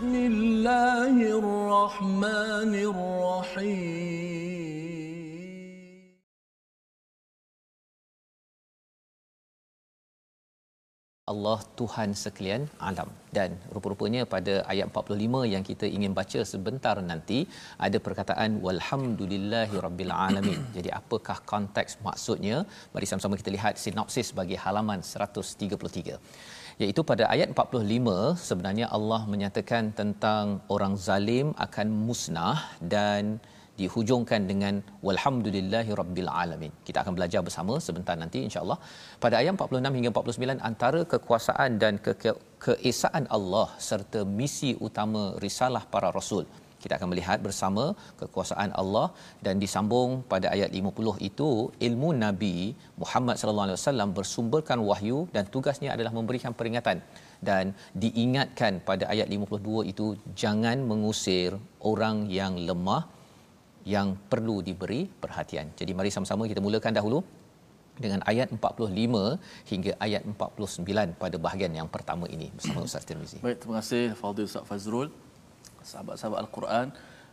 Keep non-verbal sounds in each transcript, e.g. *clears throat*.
بسم الله الرحمن الرحيم Allah Tuhan sekalian alam dan rupa-rupanya pada ayat 45 yang kita ingin baca sebentar nanti ada perkataan walhamdulillahi rabbil alamin. *clears throat* Jadi apakah konteks maksudnya? Mari sama-sama kita lihat sinopsis bagi halaman 133. Iaitu pada ayat 45 sebenarnya Allah menyatakan tentang orang zalim akan musnah dan dihujungkan dengan walhamdulillahi rabbil alamin. Kita akan belajar bersama sebentar nanti insya-Allah. Pada ayat 46 hingga 49 antara kekuasaan dan ke- keesaan Allah serta misi utama risalah para rasul. Kita akan melihat bersama kekuasaan Allah dan disambung pada ayat 50 itu ilmu Nabi Muhammad sallallahu alaihi wasallam bersumberkan wahyu dan tugasnya adalah memberikan peringatan dan diingatkan pada ayat 52 itu jangan mengusir orang yang lemah yang perlu diberi perhatian. Jadi mari sama-sama kita mulakan dahulu dengan ayat 45 hingga ayat 49 pada bahagian yang pertama ini bersama Ustaz Tirmizi. Baik, terima kasih Fadil Ustaz Fazrul. Sahabat-sahabat Al-Quran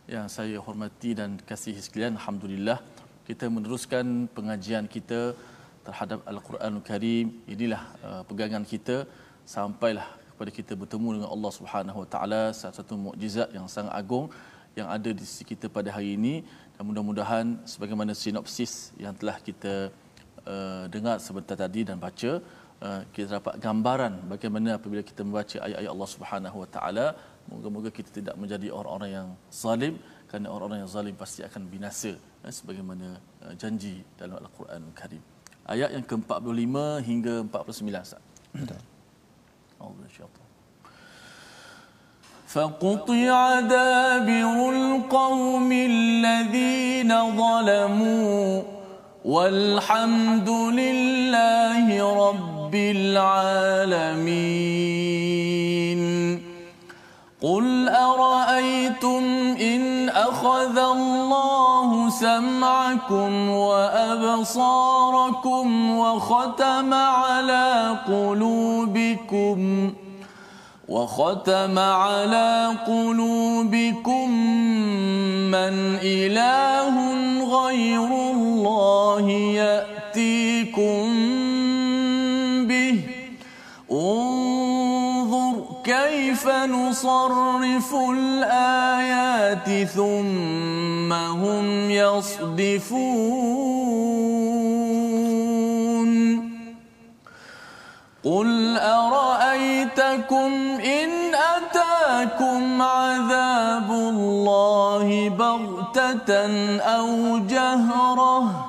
yang saya hormati dan kasihi sekalian, alhamdulillah kita meneruskan pengajian kita terhadap Al-Quranul Karim. Inilah uh, pegangan kita sampailah kepada kita bertemu dengan Allah Subhanahu Wa Taala satu mukjizat yang sangat agung yang ada di sisi kita pada hari ini dan mudah-mudahan sebagaimana sinopsis yang telah kita uh, dengar sebentar tadi dan baca uh, kita dapat gambaran bagaimana apabila kita membaca ayat-ayat Allah Subhanahu Wa Taala moga-moga kita tidak menjadi orang-orang yang zalim kerana orang-orang yang zalim pasti akan binasa eh, sebagaimana uh, janji dalam Al-Quran Karim. Ayat yang ke-45 hingga 49 Ustaz. Betul. Allah فقطع دابر القوم الذين ظلموا والحمد لله رب العالمين قل ارايتم ان اخذ الله سمعكم وابصاركم وختم على قلوبكم وختم على قلوبكم من إله غير الله يأتيكم نصرف الآيات ثم هم يصدفون. قل أرأيتكم إن أتاكم عذاب الله بغتة أو جهرة؟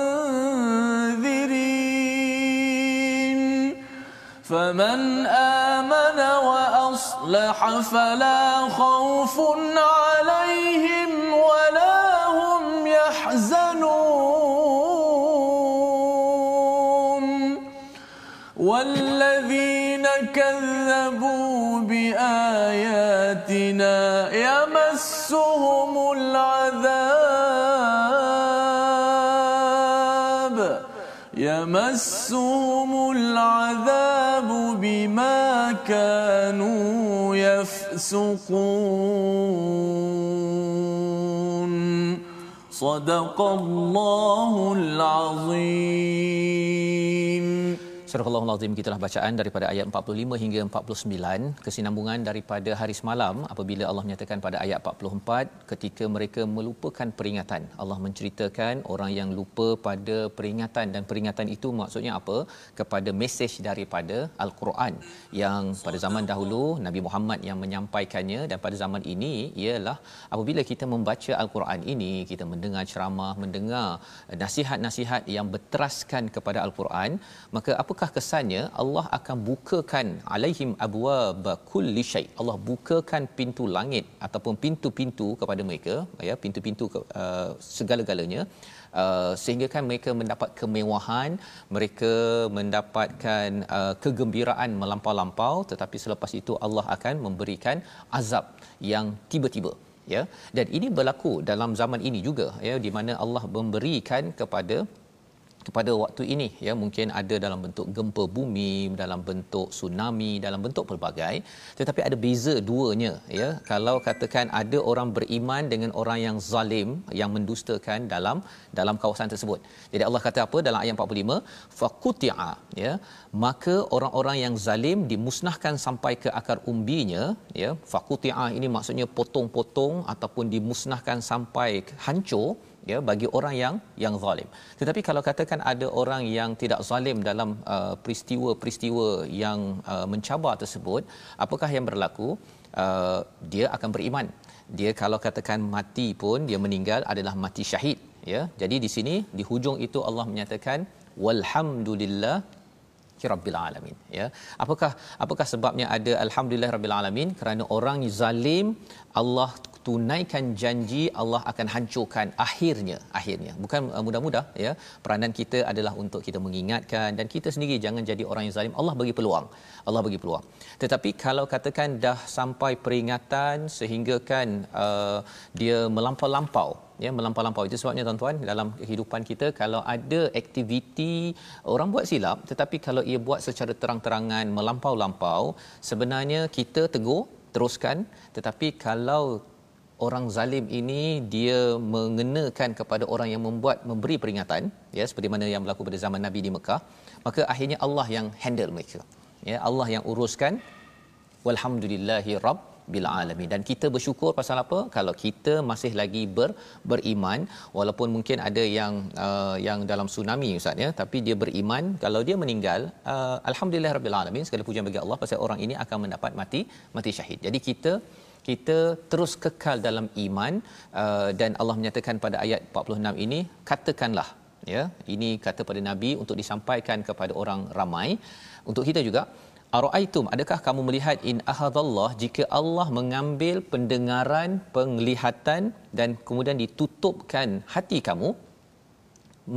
فمن آمن وأصلح فلا خوف عليهم ولا هم يحزنون. والذين كذبوا بآياتنا يمسهم يفسقون صدق الله العظيم Surah Al-Azim bacaan daripada ayat 45 hingga 49 kesinambungan daripada hari semalam apabila Allah menyatakan pada ayat 44 ketika mereka melupakan peringatan. Allah menceritakan orang yang lupa pada peringatan. Dan peringatan itu maksudnya apa? Kepada mesej daripada Al-Quran yang pada zaman dahulu Nabi Muhammad yang menyampaikannya. Dan pada zaman ini ialah apabila kita membaca Al-Quran ini kita mendengar ceramah mendengar nasihat-nasihat yang berteraskan kepada Al-Quran maka apakah apakah kesannya Allah akan bukakan alaihim abwab kulli syai? Allah bukakan pintu langit ataupun pintu-pintu kepada mereka ya pintu-pintu uh, segala-galanya Uh, sehingga kan mereka mendapat kemewahan mereka mendapatkan uh, kegembiraan melampau-lampau tetapi selepas itu Allah akan memberikan azab yang tiba-tiba ya. Dan ini berlaku dalam zaman ini juga ya di mana Allah memberikan kepada kepada waktu ini. Ya mungkin ada dalam bentuk gempa bumi dalam bentuk tsunami dalam bentuk pelbagai. Tetapi ada beza duanya ya. Kalau katakan ada orang beriman dengan orang yang zalim yang mendustakan dalam dalam kawasan tersebut. Jadi Allah kata apa dalam ayat 45 faquti'a ya. Maka orang-orang yang zalim dimusnahkan sampai ke akar umbinya ya. Faquti'a ini maksudnya potong-potong ataupun dimusnahkan sampai hancur ya bagi orang yang yang zalim. Tetapi kalau katakan ada orang yang tidak zalim dalam uh, peristiwa-peristiwa yang uh, mencabar tersebut, apakah yang berlaku? Uh, dia akan beriman. Dia kalau katakan mati pun dia meninggal adalah mati syahid, ya. Jadi di sini di hujung itu Allah menyatakan walhamdulillah rabbil alamin ya apakah apakah sebabnya ada alhamdulillah rabbil alamin kerana orang zalim Allah tunaikan janji Allah akan hancurkan akhirnya akhirnya. Bukan uh, mudah-mudah ya. Peranan kita adalah untuk kita mengingatkan dan kita sendiri jangan jadi orang yang zalim. Allah bagi peluang. Allah bagi peluang. Tetapi kalau katakan dah sampai peringatan sehingga kan uh, dia melampau-lampau ya melampau-lampau. Itu sebabnya tuan-tuan dalam kehidupan kita kalau ada aktiviti orang buat silap tetapi kalau ia buat secara terang-terangan melampau-lampau sebenarnya kita tegur teruskan. Tetapi kalau orang zalim ini dia mengenakan kepada orang yang membuat memberi peringatan ya seperti mana yang berlaku pada zaman Nabi di Mekah maka akhirnya Allah yang handle mereka ya Allah yang uruskan walhamdulillahi rabbil alamin. Dan kita bersyukur pasal apa? Kalau kita masih lagi ber, beriman walaupun mungkin ada yang uh, yang dalam tsunami ustaz ya tapi dia beriman kalau dia meninggal uh, alhamdulillah rabbil alamin segala pujian bagi Allah pasal orang ini akan mendapat mati mati syahid. Jadi kita kita terus kekal dalam iman uh, dan Allah menyatakan pada ayat 46 ini katakanlah ya ini kata pada nabi untuk disampaikan kepada orang ramai. Untuk kita juga araaitum adakah kamu melihat in ahadallah jika Allah mengambil pendengaran penglihatan dan kemudian ditutupkan hati kamu?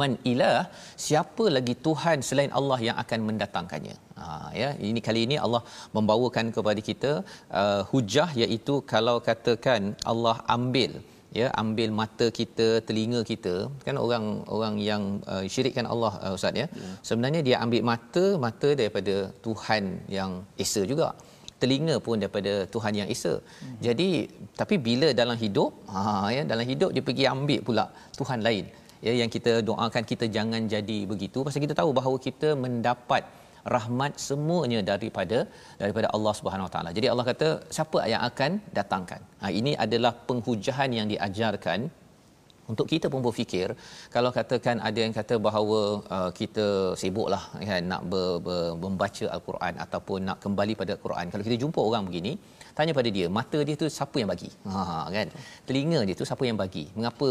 Man ilah siapa lagi tuhan selain Allah yang akan mendatangkannya ha ya. Ini kali ini Allah membawakan kepada kita uh, hujah iaitu kalau katakan Allah ambil ya ambil mata kita telinga kita. Kan orang orang yang uh, syirikkan Allah uh, ustaz ya. Yeah. sebenarnya dia ambil mata mata daripada Tuhan yang esa juga. Telinga pun daripada Tuhan yang esa. Hmm. jadi tapi bila dalam hidup ha ya dalam hidup dia pergi ambil pula Tuhan lain. Ya yang kita doakan kita jangan jadi begitu. Pasal kita tahu bahawa kita mendapat rahmat semuanya daripada daripada Allah Subhanahu Wa Taala. Jadi Allah kata siapa yang akan datangkan. Ha ini adalah penghujahan yang diajarkan untuk kita pun berfikir. Kalau katakan ada yang kata bahawa uh, kita sibuklah kan nak ber, ber, membaca al-Quran ataupun nak kembali pada al-Quran kalau kita jumpa orang begini tanya pada dia mata dia tu siapa yang bagi? Ha kan? Telinga dia tu siapa yang bagi? Mengapa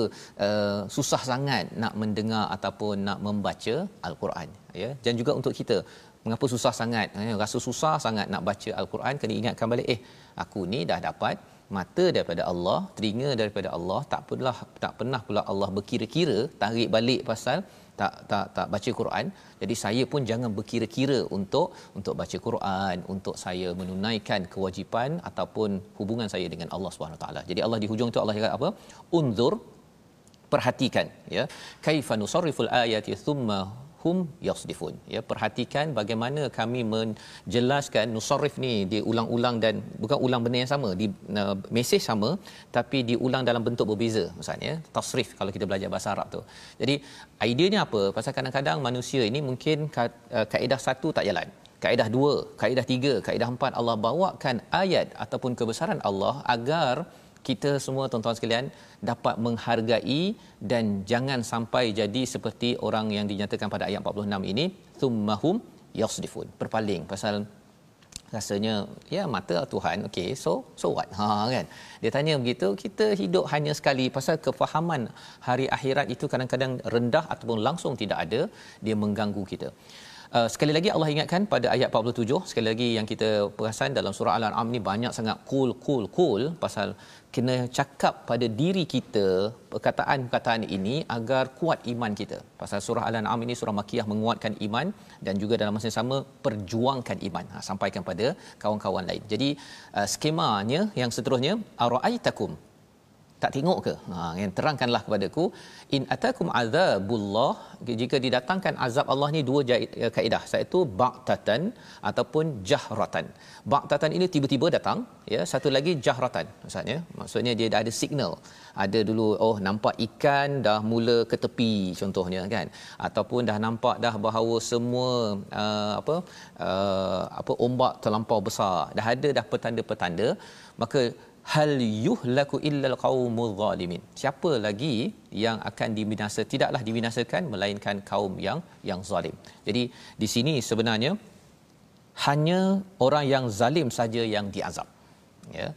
uh, susah sangat nak mendengar ataupun nak membaca al-Quran ya? Dan juga untuk kita mengapa susah sangat? Eh, rasa susah sangat nak baca al-Quran kena ingatkan balik eh aku ni dah dapat mata daripada Allah telinga daripada Allah tak pernah tak pernah pula Allah berkira-kira tarik balik pasal tak tak tak baca Quran. Jadi saya pun jangan berkira-kira untuk untuk baca Quran untuk saya menunaikan kewajipan ataupun hubungan saya dengan Allah Subhanahu taala. Jadi Allah di hujung tu Allah cakap apa? Unzur perhatikan ya. Kaifa nusarriful ayati thumma hum yasdifun. Ya perhatikan bagaimana kami menjelaskan nusarrif ni diulang-ulang dan bukan ulang benda yang sama di uh, mesej sama tapi diulang dalam bentuk berbeza maksudnya tasrif kalau kita belajar bahasa Arab tu. Jadi ideanya apa? Pasal kadang-kadang manusia ini mungkin uh, kaedah satu tak jalan. Kaedah dua kaedah tiga kaedah empat Allah bawakan ayat ataupun kebesaran Allah agar kita semua tuan-tuan sekalian dapat menghargai dan jangan sampai jadi seperti orang yang dinyatakan pada ayat 46 ini thummahum yasdifun berpaling pasal rasanya ya mata Tuhan. Okey so so what? Ha kan? Dia tanya begitu kita hidup hanya sekali. Pasal kefahaman hari akhirat itu kadang-kadang rendah ataupun langsung tidak ada dia mengganggu kita Uh, sekali lagi Allah ingatkan pada ayat 47 sekali lagi yang kita perasan dalam surah Al-An'am ni banyak sangat cool cool cool pasal kena cakap pada diri kita perkataan-perkataan ini agar kuat iman kita. Pasal surah Al-An'am ini surah makiyah menguatkan iman dan juga dalam masa yang sama perjuangkan iman. Ha, sampaikan pada kawan-kawan lain. Jadi uh, skemanya yang seterusnya araaitakum tak tengok ke? Ha yang terangkanlah kepadaku in atakum azabullah jika didatangkan azab Allah ni dua eh, kaedah satu baqtatan ataupun jahratan. Baqtatan ini tiba-tiba datang ya satu lagi jahratan maksudnya maksudnya dia dah ada signal. Ada dulu oh nampak ikan dah mula ke tepi contohnya kan. Ataupun dah nampak dah bahawa semua uh, apa uh, apa ombak terlampau besar. Dah ada dah petanda-petanda maka hal yuhlaku illal qaumul zalimin. Siapa lagi yang akan dibinasa? Tidaklah dibinasakan melainkan kaum yang yang zalim. Jadi di sini sebenarnya hanya orang yang zalim saja yang diazab. Ya.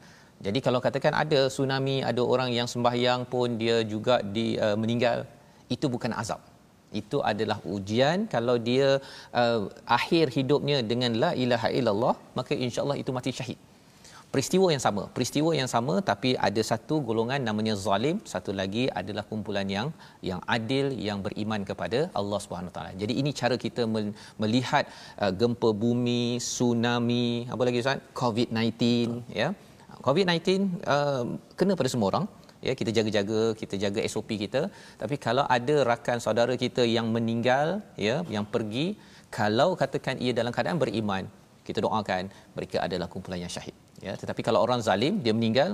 Jadi kalau katakan ada tsunami ada orang yang sembahyang pun dia juga di uh, meninggal itu bukan azab. Itu adalah ujian. Kalau dia uh, akhir hidupnya dengan la ilaha illallah maka insyaallah itu mati syahid peristiwa yang sama. Peristiwa yang sama tapi ada satu golongan namanya zalim. Satu lagi adalah kumpulan yang yang adil yang beriman kepada Allah Subhanahu taala. Jadi ini cara kita melihat uh, gempa bumi tsunami apa lagi ustaz? Covid-19 ya. Covid-19 uh, kena pada semua orang. Ya kita jaga-jaga kita jaga SOP kita. Tapi kalau ada rakan saudara kita yang meninggal ya yang pergi kalau katakan ia dalam keadaan beriman kita doakan mereka adalah kumpulan yang syahid ya tetapi kalau orang zalim dia meninggal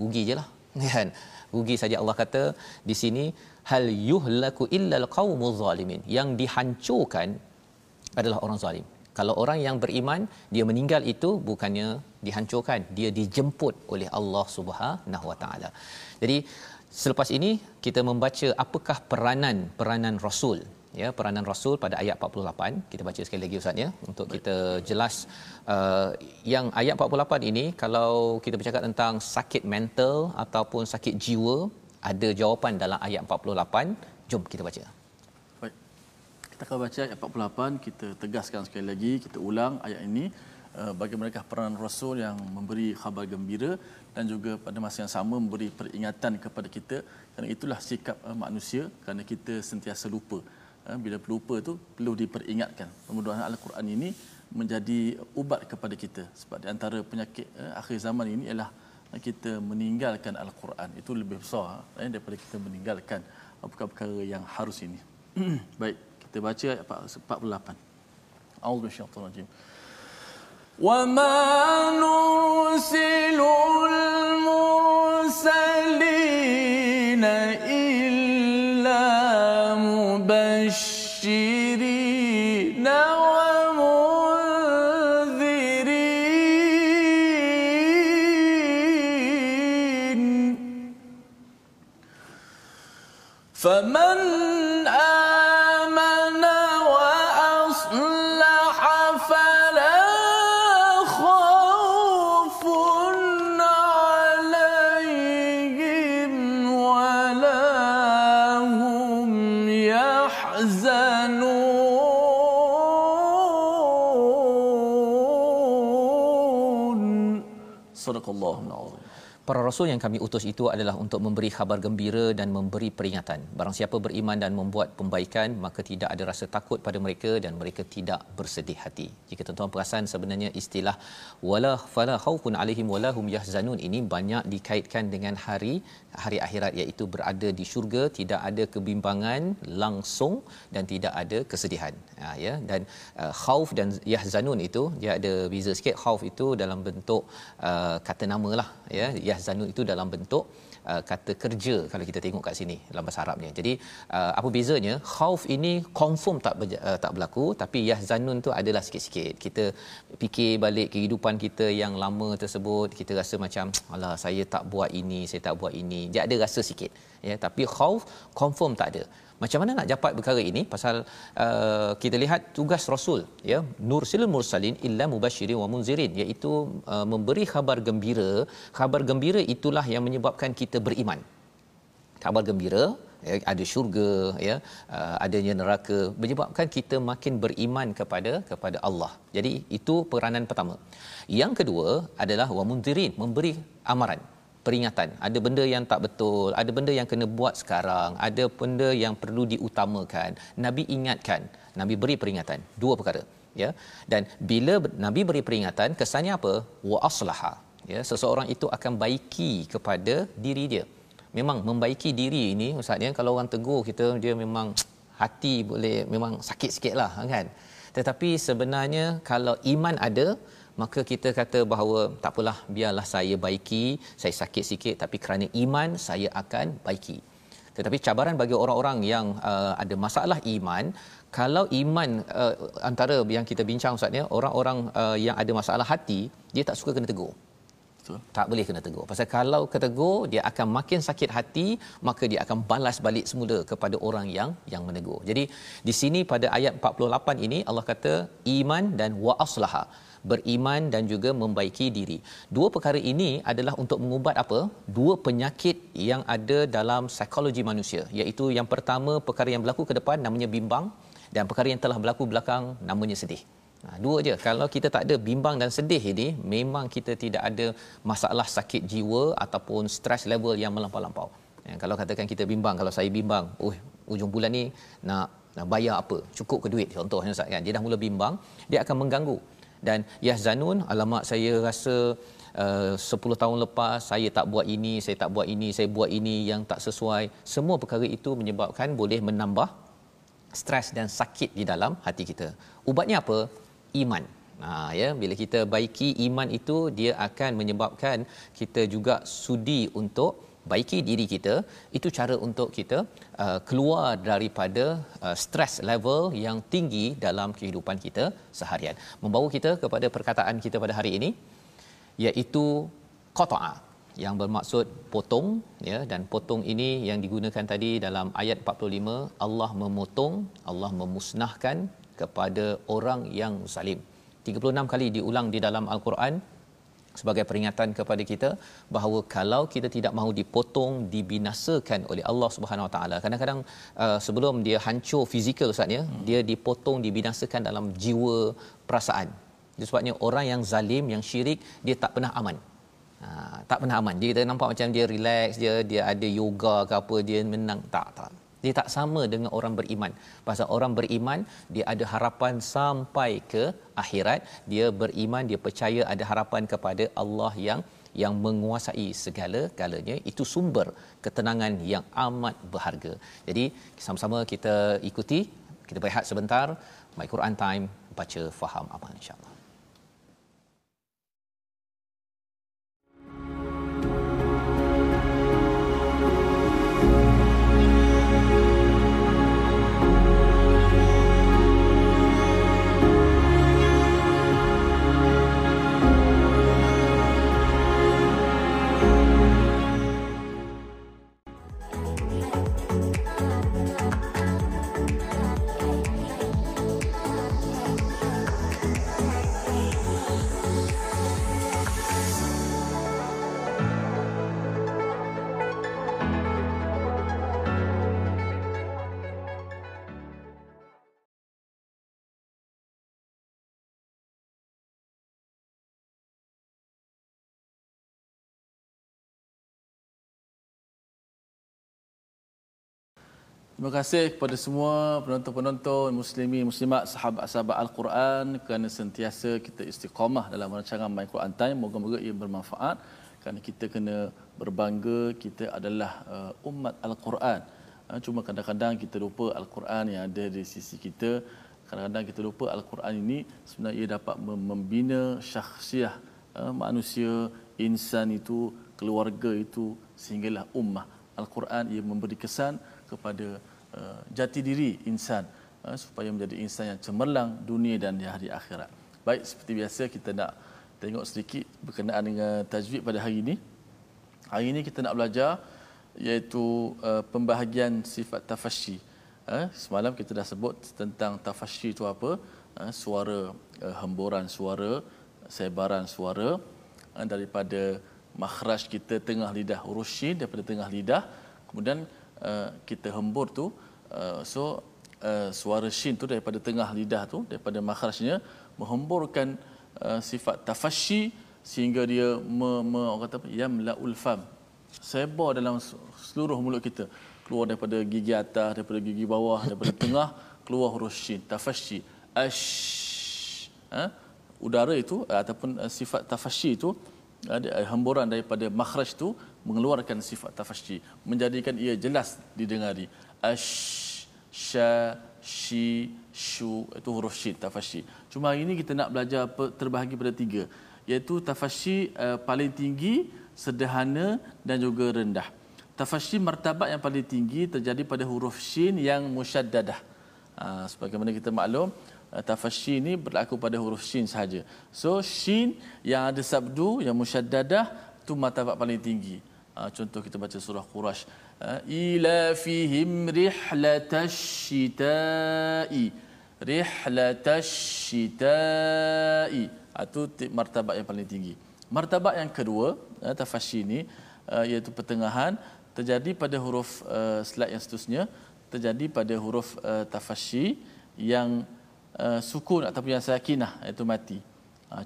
rugi jelah *laughs* kan? Rugi saja Allah kata di sini hal yuhlaku illa alqaumuz zalimin. Yang dihancurkan adalah orang zalim. Kalau orang yang beriman dia meninggal itu bukannya dihancurkan dia dijemput oleh Allah Subhanahu wa taala. Jadi selepas ini kita membaca apakah peranan peranan rasul ya peranan rasul pada ayat 48 kita baca sekali lagi ustaz ya untuk kita jelas uh, yang ayat 48 ini kalau kita bercakap tentang sakit mental ataupun sakit jiwa ada jawapan dalam ayat 48 jom kita baca. Baik. Kita akan baca ayat 48 kita tegaskan sekali lagi kita ulang ayat ini. Uh, bagi mereka peranan rasul yang memberi khabar gembira dan juga pada masa yang sama memberi peringatan kepada kita. Kerana itulah sikap uh, manusia kerana kita sentiasa lupa Ha, bila pelupa tu perlu diperingatkan. Pemuduhan al-Quran ini menjadi ubat kepada kita. Sebab di antara penyakit eh, akhir zaman ini ialah kita meninggalkan al-Quran. Itu lebih besar eh, daripada kita meninggalkan perkara-perkara yang harus ini. *clears throat* Baik kita baca ayat 48 A'udzu billahi rajim wa ma nursilul Para rasul yang kami utus itu adalah untuk memberi khabar gembira dan memberi peringatan. Barang siapa beriman dan membuat pembaikan, maka tidak ada rasa takut pada mereka dan mereka tidak bersedih hati. Jika tuan-tuan perasan sebenarnya istilah wala fala khaufun alaihim wala hum yahzanun ini banyak dikaitkan dengan hari hari akhirat iaitu berada di syurga, tidak ada kebimbangan langsung dan tidak ada kesedihan. Ha, ya dan uh, khauf dan yahzanun itu dia ada beza sikit. Khauf itu dalam bentuk uh, kata nama lah ya yahzanun itu dalam bentuk uh, kata kerja kalau kita tengok kat sini dalam bahasa Arabnya. Jadi uh, apa bezanya? Khauf ini confirm tak ber, uh, tak berlaku tapi yahzanun tu adalah sikit-sikit. Kita fikir balik kehidupan kita yang lama tersebut, kita rasa macam alah saya tak buat ini, saya tak buat ini. Dia ada rasa sikit. Ya, tapi khauf confirm tak ada. Macam mana nak dapat perkara ini? Pasal uh, kita lihat tugas Rasul, ya, nursilul mursalin illa mubasyirin wa munzirin, iaitu uh, memberi khabar gembira. Khabar gembira itulah yang menyebabkan kita beriman. Khabar gembira ya, ada syurga ya uh, adanya neraka menyebabkan kita makin beriman kepada kepada Allah jadi itu peranan pertama yang kedua adalah wa munzirin memberi amaran peringatan. Ada benda yang tak betul ada benda yang kena buat sekarang ada benda yang perlu diutamakan. Nabi ingatkan nabi beri peringatan. Dua perkara ya. Dan bila nabi beri peringatan kesannya apa? Wa aslaha ya. Seseorang itu akan baiki kepada diri dia. Memang membaiki diri ini ustaz ya kalau orang tegur kita dia memang hati boleh memang sakit sikitlah kan. Tetapi sebenarnya kalau iman ada maka kita kata bahawa tak apalah biarlah saya baiki saya sakit sikit tapi kerana iman saya akan baiki tetapi cabaran bagi orang-orang yang uh, ada masalah iman kalau iman uh, antara yang kita bincang ustaz ya orang-orang uh, yang ada masalah hati dia tak suka kena tegur Betul. tak boleh kena tegur. Pasal kalau ketegur dia akan makin sakit hati, maka dia akan balas balik semula kepada orang yang yang menegur. Jadi di sini pada ayat 48 ini Allah kata iman dan wa aslaha beriman dan juga membaiki diri. Dua perkara ini adalah untuk mengubat apa? Dua penyakit yang ada dalam psikologi manusia, iaitu yang pertama perkara yang berlaku ke depan namanya bimbang dan perkara yang telah berlaku belakang namanya sedih. Ha, dua je. Kalau kita tak ada bimbang dan sedih ini, memang kita tidak ada masalah sakit jiwa ataupun stres level yang melampau-lampau. Ya, kalau katakan kita bimbang, kalau saya bimbang, oh ujung bulan ni nak nak bayar apa? Cukup ke duit contohnya Ustaz kan. Dia dah mula bimbang, dia akan mengganggu. Dan ya Zanun, alamak saya rasa uh, 10 tahun lepas saya tak buat ini, saya tak buat ini, saya buat ini yang tak sesuai. Semua perkara itu menyebabkan boleh menambah stres dan sakit di dalam hati kita. Ubatnya apa? iman. Ha ya bila kita baiki iman itu dia akan menyebabkan kita juga sudi untuk baiki diri kita itu cara untuk kita uh, keluar daripada uh, stress level yang tinggi dalam kehidupan kita seharian membawa kita kepada perkataan kita pada hari ini iaitu qata'a yang bermaksud potong ya dan potong ini yang digunakan tadi dalam ayat 45 Allah memotong Allah memusnahkan kepada orang yang zalim. 36 kali diulang di dalam al-Quran sebagai peringatan kepada kita bahawa kalau kita tidak mahu dipotong dibinasakan oleh Allah Subhanahu Wa Taala. Kadang-kadang uh, sebelum dia hancur fizikal ustaz ya hmm. dia dipotong dibinasakan dalam jiwa perasaan. Sebabnya orang yang zalim yang syirik dia tak pernah aman. Ha, tak pernah aman. Dia kita nampak macam dia relax dia dia ada yoga ke apa dia menang. Tak tak dia tak sama dengan orang beriman. Pasal orang beriman dia ada harapan sampai ke akhirat, dia beriman, dia percaya ada harapan kepada Allah yang yang menguasai segala-galanya itu sumber ketenangan yang amat berharga. Jadi sama-sama kita ikuti, kita berehat sebentar, My Quran Time baca faham amal insya-Allah. Terima kasih kepada semua penonton-penonton muslimi muslimat sahabat-sahabat Al-Quran kerana sentiasa kita istiqamah dalam rancangan My Quran Time. Moga-moga ia bermanfaat kerana kita kena berbangga kita adalah uh, umat Al-Quran. Uh, cuma kadang-kadang kita lupa Al-Quran yang ada di sisi kita. Kadang-kadang kita lupa Al-Quran ini sebenarnya ia dapat membina syakhsiah uh, manusia, insan itu, keluarga itu sehinggalah ummah. Al-Quran ia memberi kesan kepada uh, jati diri insan uh, supaya menjadi insan yang cemerlang dunia dan di hari akhirat. Baik seperti biasa kita nak tengok sedikit berkenaan dengan tajwid pada hari ini. Hari ini kita nak belajar iaitu uh, pembahagian sifat tafasyi. Semalam kita dah sebut tentang tafasyi itu apa? Suara hemburan suara, sebaran suara daripada makhraj kita tengah lidah huruf syin daripada tengah lidah kemudian uh, kita hembur tu uh, so uh, suara shin tu daripada tengah lidah tu daripada makhrajnya menghemburkan uh, sifat tafasyi sehingga dia me, me, orang kata apa yamlaul fam. Sebar dalam seluruh mulut kita. Keluar daripada gigi atas daripada gigi bawah daripada *coughs* tengah keluar huruf shin tafasyi. Ash ha? udara itu ataupun uh, sifat tafasyi itu ada uh, hemburan daripada makhraj itu mengeluarkan sifat tafasyi menjadikan ia jelas didengari. Ash sha shi shu itu huruf shin tafasyi cuma hari ini kita nak belajar terbahagi pada tiga iaitu tafasyi uh, paling tinggi sederhana dan juga rendah. Tafasyi martabat yang paling tinggi terjadi pada huruf shin yang musyaddadah ha, sebagaimana kita maklum uh, tafasyi ini berlaku pada huruf shin sahaja. So shin yang ada sabdu yang musyaddadah itu martabat paling tinggi contoh kita baca surah quraisy uh, ila fihim rihlatash shita'i itu martabat yang paling tinggi martabat yang kedua tafasyi ini iaitu pertengahan terjadi pada huruf slide yang seterusnya terjadi pada huruf tafasyi yang sukun ataupun yang sakinah iaitu mati.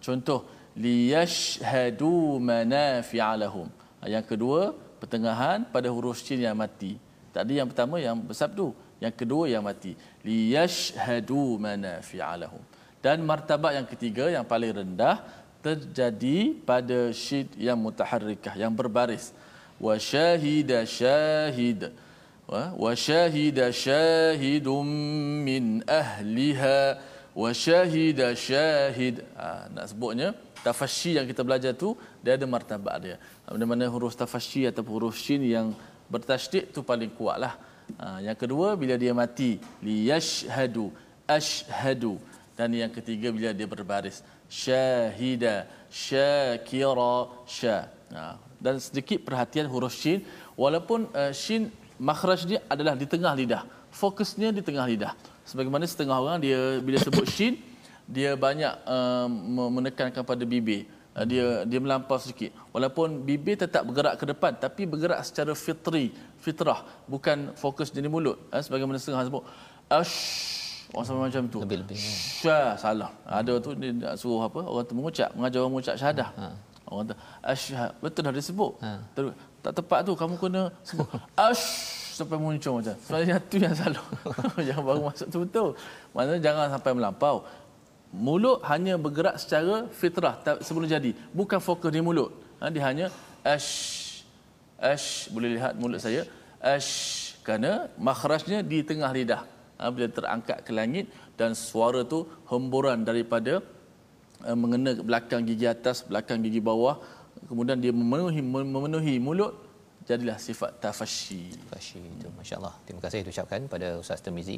Contoh liyashhadu manafi'alahum. Yang kedua pertengahan pada huruf shin yang mati. Tadi yang pertama yang bersabdu, yang kedua yang mati. Liyashhadu manafi'alahum. Dan martabat yang ketiga yang paling rendah terjadi pada shin yang mutaharrikah yang berbaris. Wa syahida syahid wa syahida syahidum min ahliha wa syahida syahid ha, nak sebutnya tafasyi yang kita belajar tu dia ada martabat dia. Mana mana huruf tafasyi atau huruf shin yang bertasydid tu paling kuatlah. Ha, yang kedua bila dia mati liyashhadu ashhadu. Dan yang ketiga bila dia berbaris syahida syakira sya ha, dan sedikit perhatian huruf shin. Walaupun uh, shin makhraj dia adalah di tengah lidah. Fokusnya di tengah lidah. Sebagaimana setengah orang dia bila sebut shin dia banyak uh, menekankan pada bibir. Uh, dia dia melampau sedikit. Walaupun bibir tetap bergerak ke depan tapi bergerak secara fitri fitrah bukan fokus di mulut. Uh, sebagaimana setengah sebut ash orang sama macam tu. Lebih lebih syah salah. Ada tu dia nak suruh apa? Orang tu mengucap mengajar orang mengucap syahadah. Ha. orang tu asyhad betul dah disebut ha. terus tak tepat tu kamu kena sebut *laughs* ash sampai muncul macam sebenarnya tu yang salah *laughs* jangan baru masuk tu betul. Maknanya jangan sampai melampau mulut hanya bergerak secara fitrah sebelum jadi. Bukan fokus di mulut. Ha, dia hanya ash ash boleh lihat mulut saya. Ash kerana makhrajnya di tengah lidah. Ha, bila terangkat ke langit dan suara tu hemburan daripada uh, mengena belakang gigi atas belakang gigi bawah. Kemudian dia memenuhi memenuhi mulut jadilah sifat tafasyi. Tafasyi itu masya-Allah. Terima kasih diucapkan pada Ustaz Termizi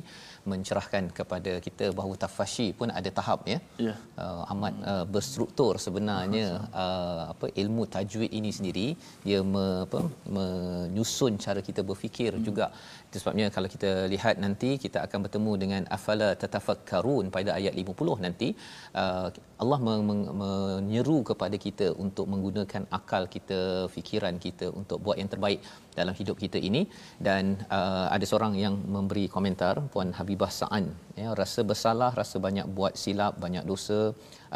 mencerahkan kepada kita bahawa tafasyi pun ada tahap ya. Ya. Uh, amat uh, berstruktur sebenarnya uh, apa ilmu tajwid ini sendiri dia me, apa menyusun cara kita berfikir hmm. juga. Itu sebabnya kalau kita lihat nanti kita akan bertemu dengan afala tatafakkarun pada ayat 50 nanti uh, Allah menyeru kepada kita untuk menggunakan akal kita, fikiran kita untuk buat yang terbaik dalam hidup kita ini. Dan uh, ada seorang yang memberi komentar puan Habibah Saan. Ya rasa bersalah rasa banyak buat silap banyak dosa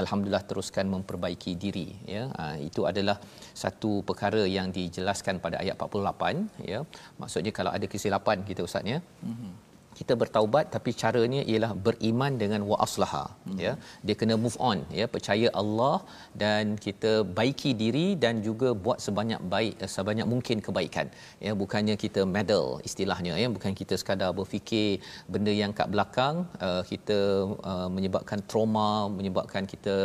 alhamdulillah teruskan memperbaiki diri. Ya uh, itu adalah satu perkara yang dijelaskan pada ayat 48 ya maksudnya kalau ada kesilapan kita ustaz ya. Mm-hmm kita bertaubat tapi caranya ialah beriman dengan wa aslaha hmm. ya. Dia kena move on ya. Percaya Allah dan kita baiki diri dan juga buat sebanyak baik eh, sebanyak mungkin kebaikan ya. Bukannya kita medal istilahnya ya. Bukan kita sekadar berfikir benda yang kat belakang uh, kita uh, menyebabkan trauma menyebabkan kita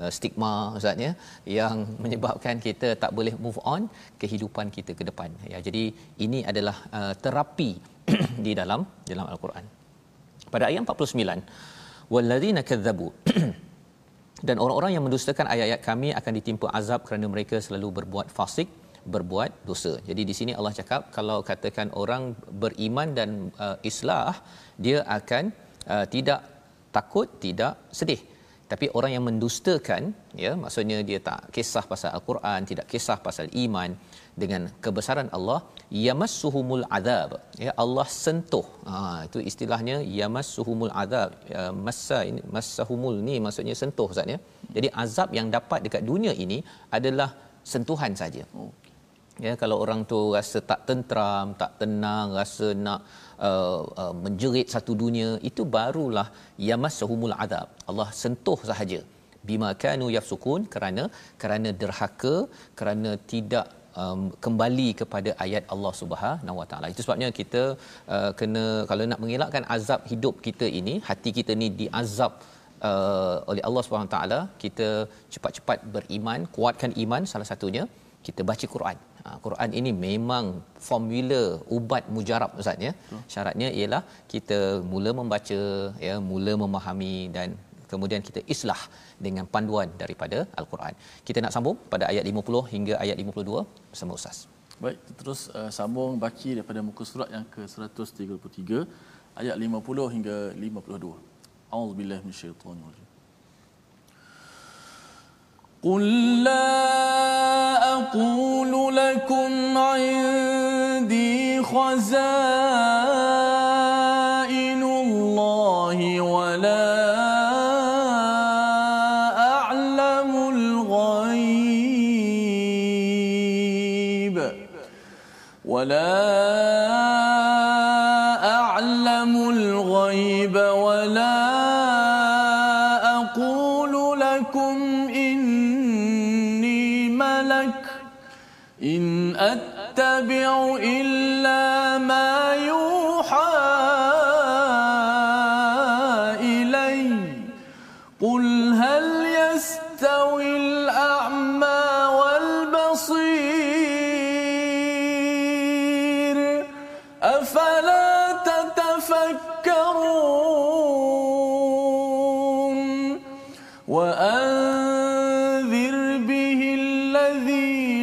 uh, stigma ustaz ya yang *laughs* menyebabkan kita tak boleh move on kehidupan kita ke depan ya. Jadi ini adalah uh, terapi di dalam dalam al-Quran. Pada ayat 49, walladzina kadzabu *clears throat* dan orang-orang yang mendustakan ayat-ayat kami akan ditimpa azab kerana mereka selalu berbuat fasik, berbuat dosa. Jadi di sini Allah cakap kalau katakan orang beriman dan uh, islah, dia akan uh, tidak takut, tidak sedih. tapi orang yang mendustakan ya maksudnya dia tak kisah pasal al-Quran tidak kisah pasal iman dengan kebesaran Allah yamassuhumul azab. Ya Allah sentuh. Ha itu istilahnya yamassuhumul azab. Ya, massa ini massahumul ni maksudnya sentuh ustaz ya. Jadi azab yang dapat dekat dunia ini adalah sentuhan saja. Ya kalau orang tu rasa tak tentram tak tenang rasa nak uh, uh, menjerit satu dunia itu barulah yamassahumul azab. Allah sentuh sahaja. Bima kanu yafsukun kerana kerana derhaka kerana tidak um, kembali kepada ayat Allah Subhanahu Wa Taala. Itu sebabnya kita uh, kena kalau nak mengelakkan azab hidup kita ini, hati kita ni diazab uh, oleh Allah Subhanahu Wa Taala, kita cepat-cepat beriman, kuatkan iman salah satunya kita baca Quran. Ha, Quran ini memang formula ubat mujarab ustaz ya. Syaratnya ialah kita mula membaca ya, mula memahami dan kemudian kita islah dengan panduan daripada al-Quran. Kita nak sambung pada ayat 50 hingga ayat 52 bersama ustaz. Baik, kita terus uh, sambung baki daripada muka surat yang ke-133 ayat 50 hingga 52. A'udzubillahi minasyaitonir قل لا أقول لكم عندي خزائن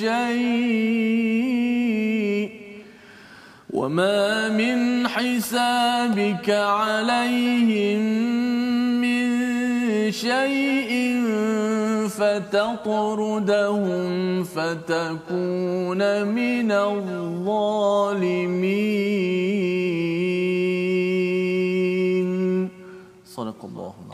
شيء وما من حسابك عليهم من شيء فتطردهم فتكون من الظالمين. صدق الله.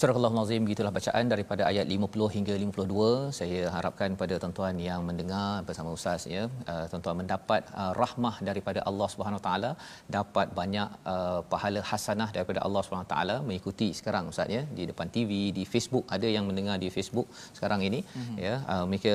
Surah Al-Azim begitulah bacaan daripada ayat 50 hingga 52. Saya harapkan pada tuan-tuan yang mendengar bersama ustaz ya, uh, tuan-tuan mendapat uh, rahmah daripada Allah Subhanahu Wa Taala, dapat banyak uh, pahala hasanah daripada Allah Subhanahu Wa Taala mengikuti sekarang ustaz ya di depan TV, di Facebook ada yang mendengar di Facebook sekarang ini mm-hmm. ya. Uh, mereka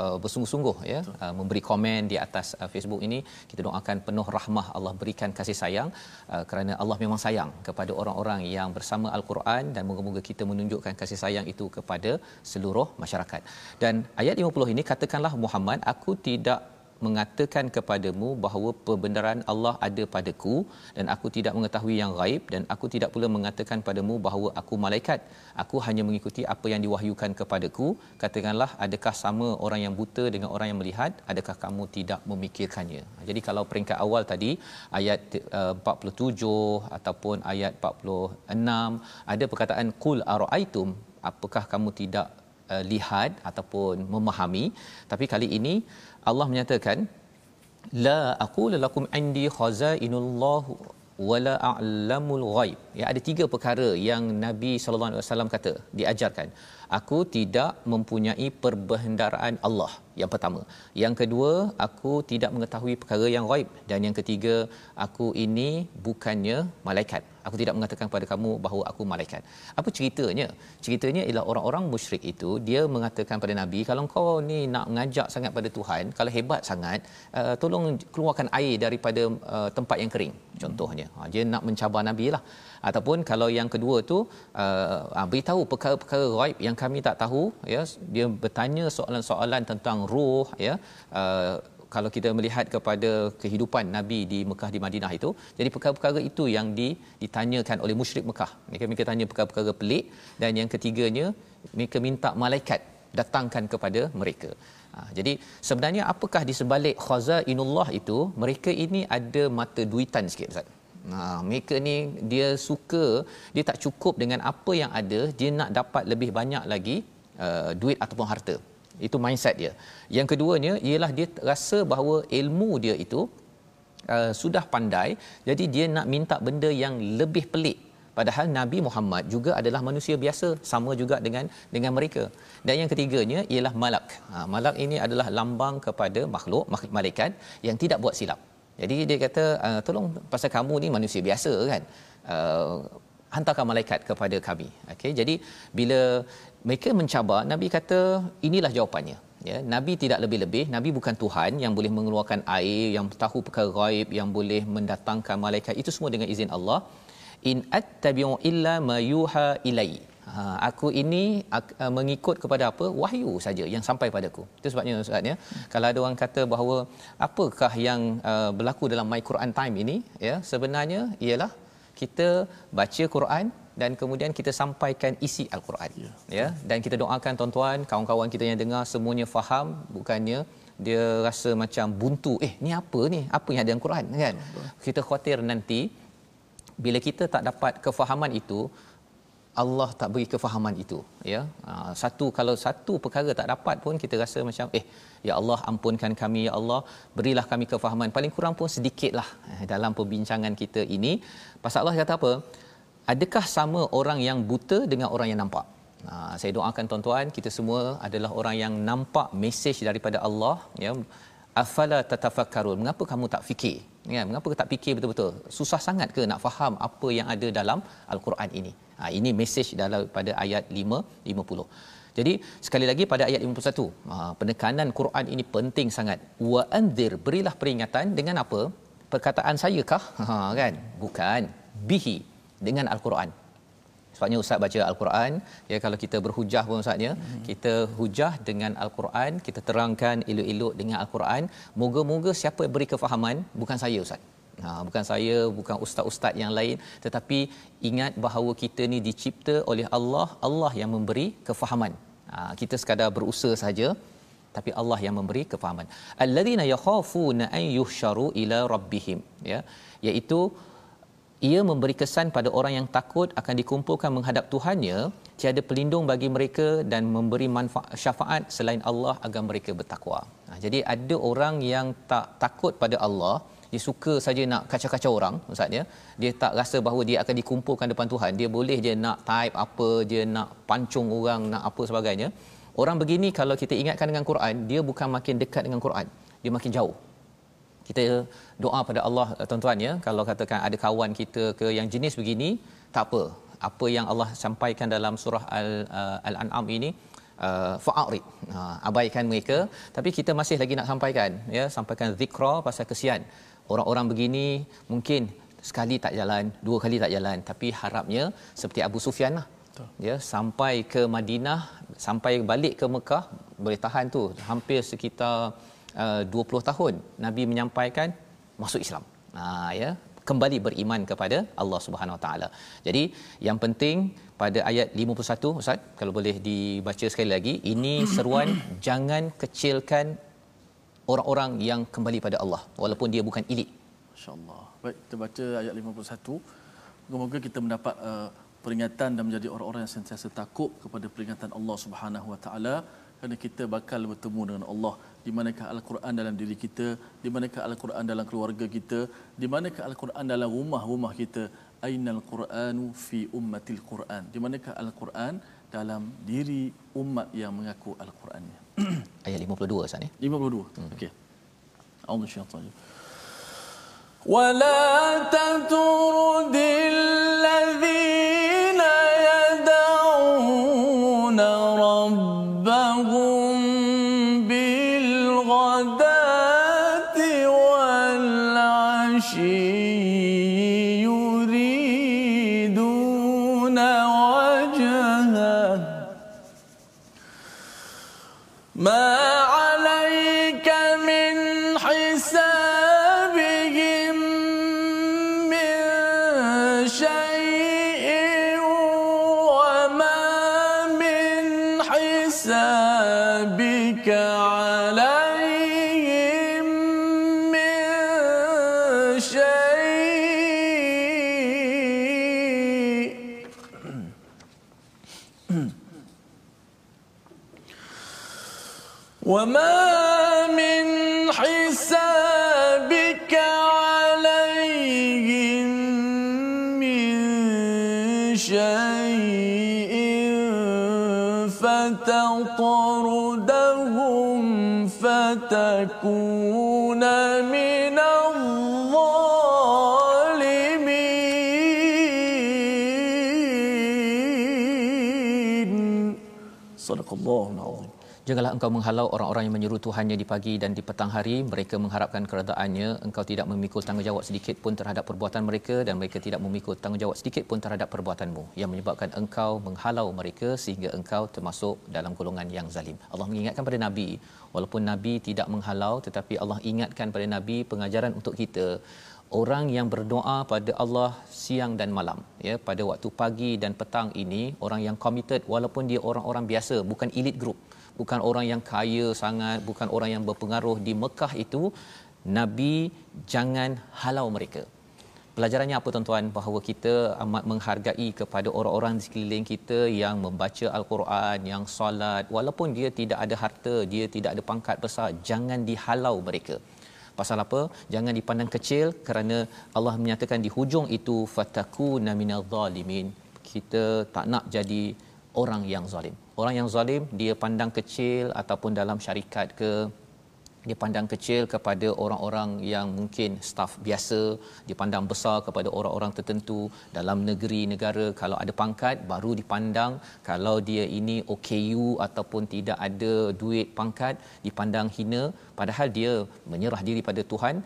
uh, bersungguh-sungguh ya uh, memberi komen di atas uh, Facebook ini. Kita doakan penuh rahmah Allah berikan kasih sayang uh, kerana Allah memang sayang kepada orang-orang yang bersama Al-Quran dan moga-moga kita menunjukkan kasih sayang itu kepada seluruh masyarakat. Dan ayat 50 ini katakanlah Muhammad, aku tidak mengatakan kepadamu bahawa pembenaran Allah ada padaku dan aku tidak mengetahui yang gaib dan aku tidak pula mengatakan padamu bahawa aku malaikat. Aku hanya mengikuti apa yang diwahyukan kepadaku. Katakanlah adakah sama orang yang buta dengan orang yang melihat? Adakah kamu tidak memikirkannya? Jadi kalau peringkat awal tadi ayat uh, 47 ataupun ayat 46 ada perkataan qul araaitum apakah kamu tidak uh, lihat ataupun memahami? Tapi kali ini Allah menyatakan la aqulu lakum indi khazainullah wala a'lamul ghaib. Ya ada tiga perkara yang nabi sallallahu alaihi wasallam kata diajarkan aku tidak mempunyai perbendaharaan Allah yang pertama. Yang kedua aku tidak mengetahui perkara yang ghaib. Dan yang ketiga aku ini bukannya malaikat. Aku tidak mengatakan kepada kamu bahawa aku malaikat. Apa ceritanya? Ceritanya ialah orang-orang musyrik itu dia mengatakan pada nabi kalau kau ni nak mengajak sangat pada Tuhan kalau hebat sangat uh, tolong keluarkan air daripada uh, tempat yang kering contohnya. Ha, dia nak mencabar nabi lah ataupun kalau yang kedua tu uh, beritahu perkara-perkara ghaib yang kami tak tahu ya dia bertanya soalan-soalan tentang ruh ya uh, kalau kita melihat kepada kehidupan Nabi di Mekah di Madinah itu. Jadi perkara-perkara itu yang di, ditanyakan oleh musyrik Mekah. Mereka mereka tanya perkara-perkara pelik. Dan yang ketiganya mereka minta malaikat datangkan kepada mereka. Ha, jadi sebenarnya apakah di sebalik khazainullah itu mereka ini ada mata duitan sikit Ustaz. Ha, mereka ni dia suka dia tak cukup dengan apa yang ada dia nak dapat lebih banyak lagi uh, duit ataupun harta. Itu mindset dia. Yang keduanya ialah dia rasa bahawa ilmu dia itu uh, sudah pandai jadi dia nak minta benda yang lebih pelik. Padahal Nabi Muhammad juga adalah manusia biasa sama juga dengan dengan mereka. Dan yang ketiganya ialah malak. Ha, malak ini adalah lambang kepada makhluk malaikat yang tidak buat silap jadi dia kata uh, tolong pasal kamu ni manusia biasa kan uh, hantarkan malaikat kepada kami. Okey jadi bila mereka mencabar nabi kata inilah jawapannya. Ya nabi tidak lebih-lebih nabi bukan tuhan yang boleh mengeluarkan air yang tahu perkara gaib yang boleh mendatangkan malaikat. Itu semua dengan izin Allah. In attabi'u illa ma yuha ilai ha, aku ini uh, mengikut kepada apa? Wahyu saja yang sampai padaku. Itu sebabnya ustaz ya. Kalau ada orang kata bahawa apakah yang uh, berlaku dalam my Quran time ini ya sebenarnya ialah kita baca Quran dan kemudian kita sampaikan isi al-Quran ya, ya. Dan kita doakan tuan-tuan kawan-kawan kita yang dengar semuanya faham. Bukannya dia rasa macam buntu eh ni apa ni? Apa yang ada dalam Quran? Kan? Kita khawatir nanti bila kita tak dapat kefahaman itu Allah tak beri kefahaman itu ya. Ha, satu kalau satu perkara tak dapat pun kita rasa macam eh ya Allah ampunkan kami ya Allah berilah kami kefahaman. Paling kurang pun sedikitlah eh, dalam perbincangan kita ini. Pasal Allah kata apa? Adakah sama orang yang buta dengan orang yang nampak? Ha, saya doakan tuan-tuan kita semua adalah orang yang nampak mesej daripada Allah ya. Afala tatafakkarun? Mengapa kamu tak fikir? Ya mengapa tak fikir betul-betul? Susah sangat ke nak faham apa yang ada dalam al-Quran ini ha, ini mesej daripada ayat 5 50 jadi sekali lagi pada ayat 51 ha, penekanan Quran ini penting sangat wa anzir berilah peringatan dengan apa perkataan saya kah *laughs* ha, kan bukan bihi dengan al-Quran Sebabnya ustaz baca al-Quran, ya kalau kita berhujah pun ustaz ya, hmm. kita hujah dengan al-Quran, kita terangkan elok-elok dengan al-Quran. Moga-moga siapa beri kefahaman bukan saya ustaz. Ha, bukan saya, bukan ustaz-ustaz yang lain, tetapi ingat bahawa kita ni dicipta oleh Allah, Allah yang memberi kefahaman. Ha, kita sekadar berusaha saja tapi Allah yang memberi kefahaman. Alladzina yakhafuna an yuhsyaru ila rabbihim ya iaitu ia memberi kesan pada orang yang takut akan dikumpulkan menghadap Tuhannya tiada pelindung bagi mereka dan memberi manfaat syafaat selain Allah agar mereka bertakwa. Ha, jadi ada orang yang tak takut pada Allah, dia suka saja nak kacau-kacau orang, maksudnya dia tak rasa bahawa dia akan dikumpulkan depan Tuhan. Dia boleh je nak type apa, dia nak pancung orang, nak apa sebagainya. Orang begini kalau kita ingatkan dengan Quran, dia bukan makin dekat dengan Quran, dia makin jauh. Kita doa pada Allah eh, tuan-tuan ya. Kalau katakan ada kawan kita ke yang jenis begini tak apa. Apa yang Allah sampaikan dalam surah al uh, al-an'am ini uh, fa'arid uh, abaikan mereka. Tapi kita masih lagi nak sampaikan ya. Sampaikan zikra pasal kesian orang-orang begini mungkin sekali tak jalan dua kali tak jalan tapi harapnya seperti Abu Sufyan lah ya sampai ke Madinah sampai balik ke Mekah boleh tahan tu hampir sekitar uh, 20 tahun Nabi menyampaikan masuk Islam. Ha ya, kembali beriman kepada Allah Subhanahu Wa Taala. Jadi yang penting pada ayat 51 Ustaz kalau boleh dibaca sekali lagi ini seruan *clears throat* jangan kecilkan orang-orang yang kembali pada Allah walaupun dia bukan elit. Masya-Allah. Baik, kita baca ayat 51. Semoga kita mendapat uh, peringatan dan menjadi orang-orang yang sentiasa takut kepada peringatan Allah Subhanahu Wa Taala kerana kita bakal bertemu dengan Allah di manakah al-Quran dalam diri kita di manakah al-Quran dalam keluarga kita di manakah al-Quran dalam rumah-rumah kita ainal quranu fi ummatil quran di manakah al-Quran dalam diri umat yang mengaku al-Quran. *clears throat* Ayat 52 Ustaz ni. 52. Hmm. Okey. Allahu syaitan. Wala tanturudin فتكون من الظالمين صدق الله العظيم Janganlah engkau menghalau orang-orang yang menyeru Tuhannya di pagi dan di petang hari. Mereka mengharapkan keredaannya. Engkau tidak memikul tanggungjawab sedikit pun terhadap perbuatan mereka dan mereka tidak memikul tanggungjawab sedikit pun terhadap perbuatanmu. Yang menyebabkan engkau menghalau mereka sehingga engkau termasuk dalam golongan yang zalim. Allah mengingatkan pada Nabi. Walaupun Nabi tidak menghalau tetapi Allah ingatkan pada Nabi pengajaran untuk kita. Orang yang berdoa pada Allah siang dan malam ya pada waktu pagi dan petang ini orang yang committed walaupun dia orang-orang biasa bukan elite group bukan orang yang kaya sangat bukan orang yang berpengaruh di Mekah itu nabi jangan halau mereka pelajarannya apa tuan-tuan? Bahawa kita amat menghargai kepada orang-orang di sekeliling kita yang membaca al-Quran yang solat. Walaupun dia tidak ada harta dia tidak ada pangkat besar jangan dihalau mereka. Pasal apa? Jangan dipandang kecil kerana Allah menyatakan di hujung itu fatakuna minadh zalimin. Kita tak nak jadi orang yang zalim. Orang yang zalim dia pandang kecil ataupun dalam syarikat ke dia pandang kecil kepada orang-orang yang mungkin staf biasa. Dia pandang besar kepada orang-orang tertentu. Dalam negeri negara kalau ada pangkat baru dipandang. Kalau dia ini OKU ataupun tidak ada duit pangkat dipandang hina. Padahal dia menyerah diri pada Tuhan.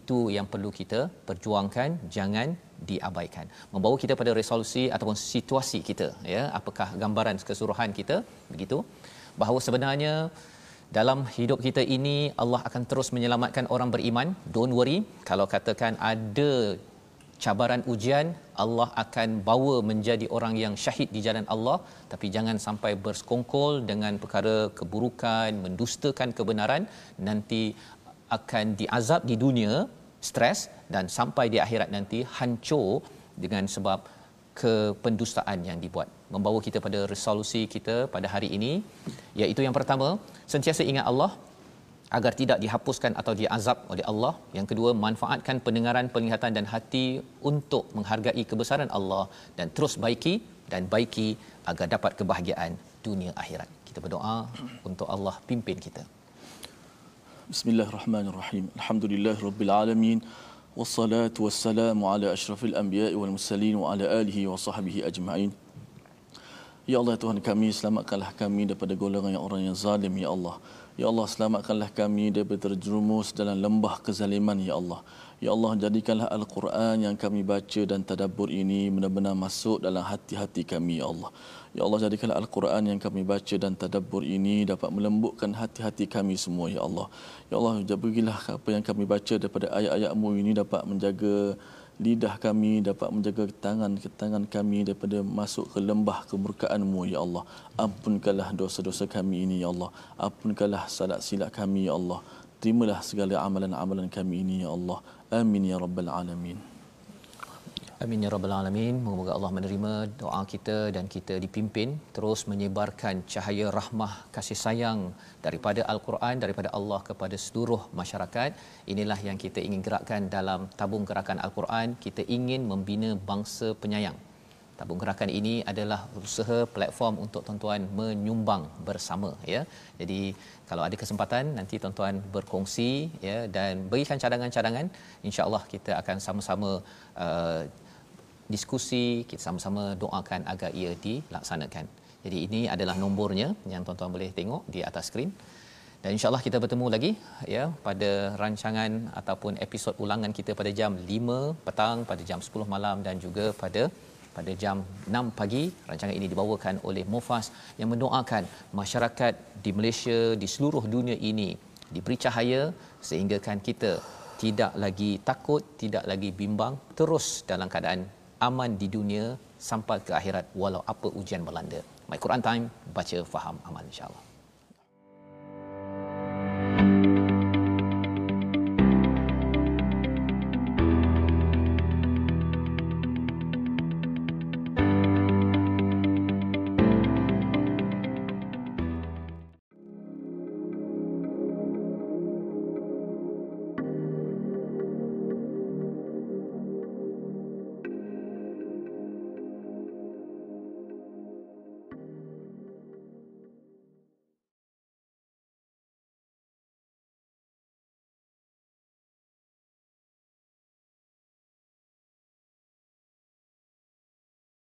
Itu yang perlu kita perjuangkan jangan diabaikan. Membawa kita pada resolusi ataupun situasi kita ya. Apakah gambaran keseluruhan kita? Begitu. Bahawa sebenarnya dalam hidup kita ini Allah akan terus menyelamatkan orang beriman. Don't worry. Kalau katakan ada cabaran ujian Allah akan bawa menjadi orang yang syahid di jalan Allah. Tapi jangan sampai bersekongkol dengan perkara keburukan mendustakan kebenaran. Nanti akan diazab di dunia stres. Dan sampai di akhirat nanti hancur dengan sebab kependustaan yang dibuat membawa kita pada resolusi kita pada hari ini iaitu yang pertama sentiasa ingat Allah agar tidak dihapuskan atau diazab oleh Allah yang kedua manfaatkan pendengaran penglihatan dan hati untuk menghargai kebesaran Allah dan terus baiki dan baiki agar dapat kebahagiaan dunia akhirat kita berdoa untuk Allah pimpin kita Bismillahirrahmanirrahim. Alhamdulillah rabbil alamin. Asyrafil anbiya'i wal mursalin wa ala alihi wa sahbihi ajma'in. Ya Allah Tuhan kami selamatkanlah kami daripada golongan yang orang yang zalim ya Allah. Ya Allah selamatkanlah kami daripada terjerumus dalam lembah kezaliman ya Allah. Ya Allah jadikanlah Al-Quran yang kami baca dan tadabbur ini benar-benar masuk dalam hati-hati kami ya Allah. Ya Allah jadikanlah Al-Quran yang kami baca dan tadabbur ini dapat melembutkan hati-hati kami semua ya Allah. Ya Allah berilah apa yang kami baca daripada ayat-ayat-Mu ini dapat menjaga lidah kami dapat menjaga tangan tangan kami daripada masuk ke lembah kemurkaan-Mu ya Allah. Ampunkanlah dosa-dosa kami ini ya Allah. Ampunkanlah salat silap kami ya Allah. Terimalah segala amalan-amalan kami ini ya Allah. Amin ya rabbal alamin. Amin ya rabbal alamin. Moga Allah menerima doa kita dan kita dipimpin terus menyebarkan cahaya rahmah kasih sayang daripada al-Quran daripada Allah kepada seluruh masyarakat. Inilah yang kita ingin gerakkan dalam tabung gerakan al-Quran. Kita ingin membina bangsa penyayang. Tabung gerakan ini adalah usaha platform untuk tuan-tuan menyumbang bersama ya. Jadi kalau ada kesempatan nanti tuan-tuan berkongsi ya dan berikan cadangan-cadangan insya-Allah kita akan sama-sama uh, diskusi kita sama-sama doakan agar ia dilaksanakan. Jadi ini adalah nombornya yang tuan-tuan boleh tengok di atas skrin. Dan insyaAllah kita bertemu lagi ya pada rancangan ataupun episod ulangan kita pada jam 5 petang, pada jam 10 malam dan juga pada pada jam 6 pagi. Rancangan ini dibawakan oleh Mufas yang mendoakan masyarakat di Malaysia, di seluruh dunia ini diberi cahaya sehingga kan kita tidak lagi takut, tidak lagi bimbang, terus dalam keadaan aman di dunia sampai ke akhirat walau apa ujian melanda. My Quran Time, baca, faham, amal insyaAllah.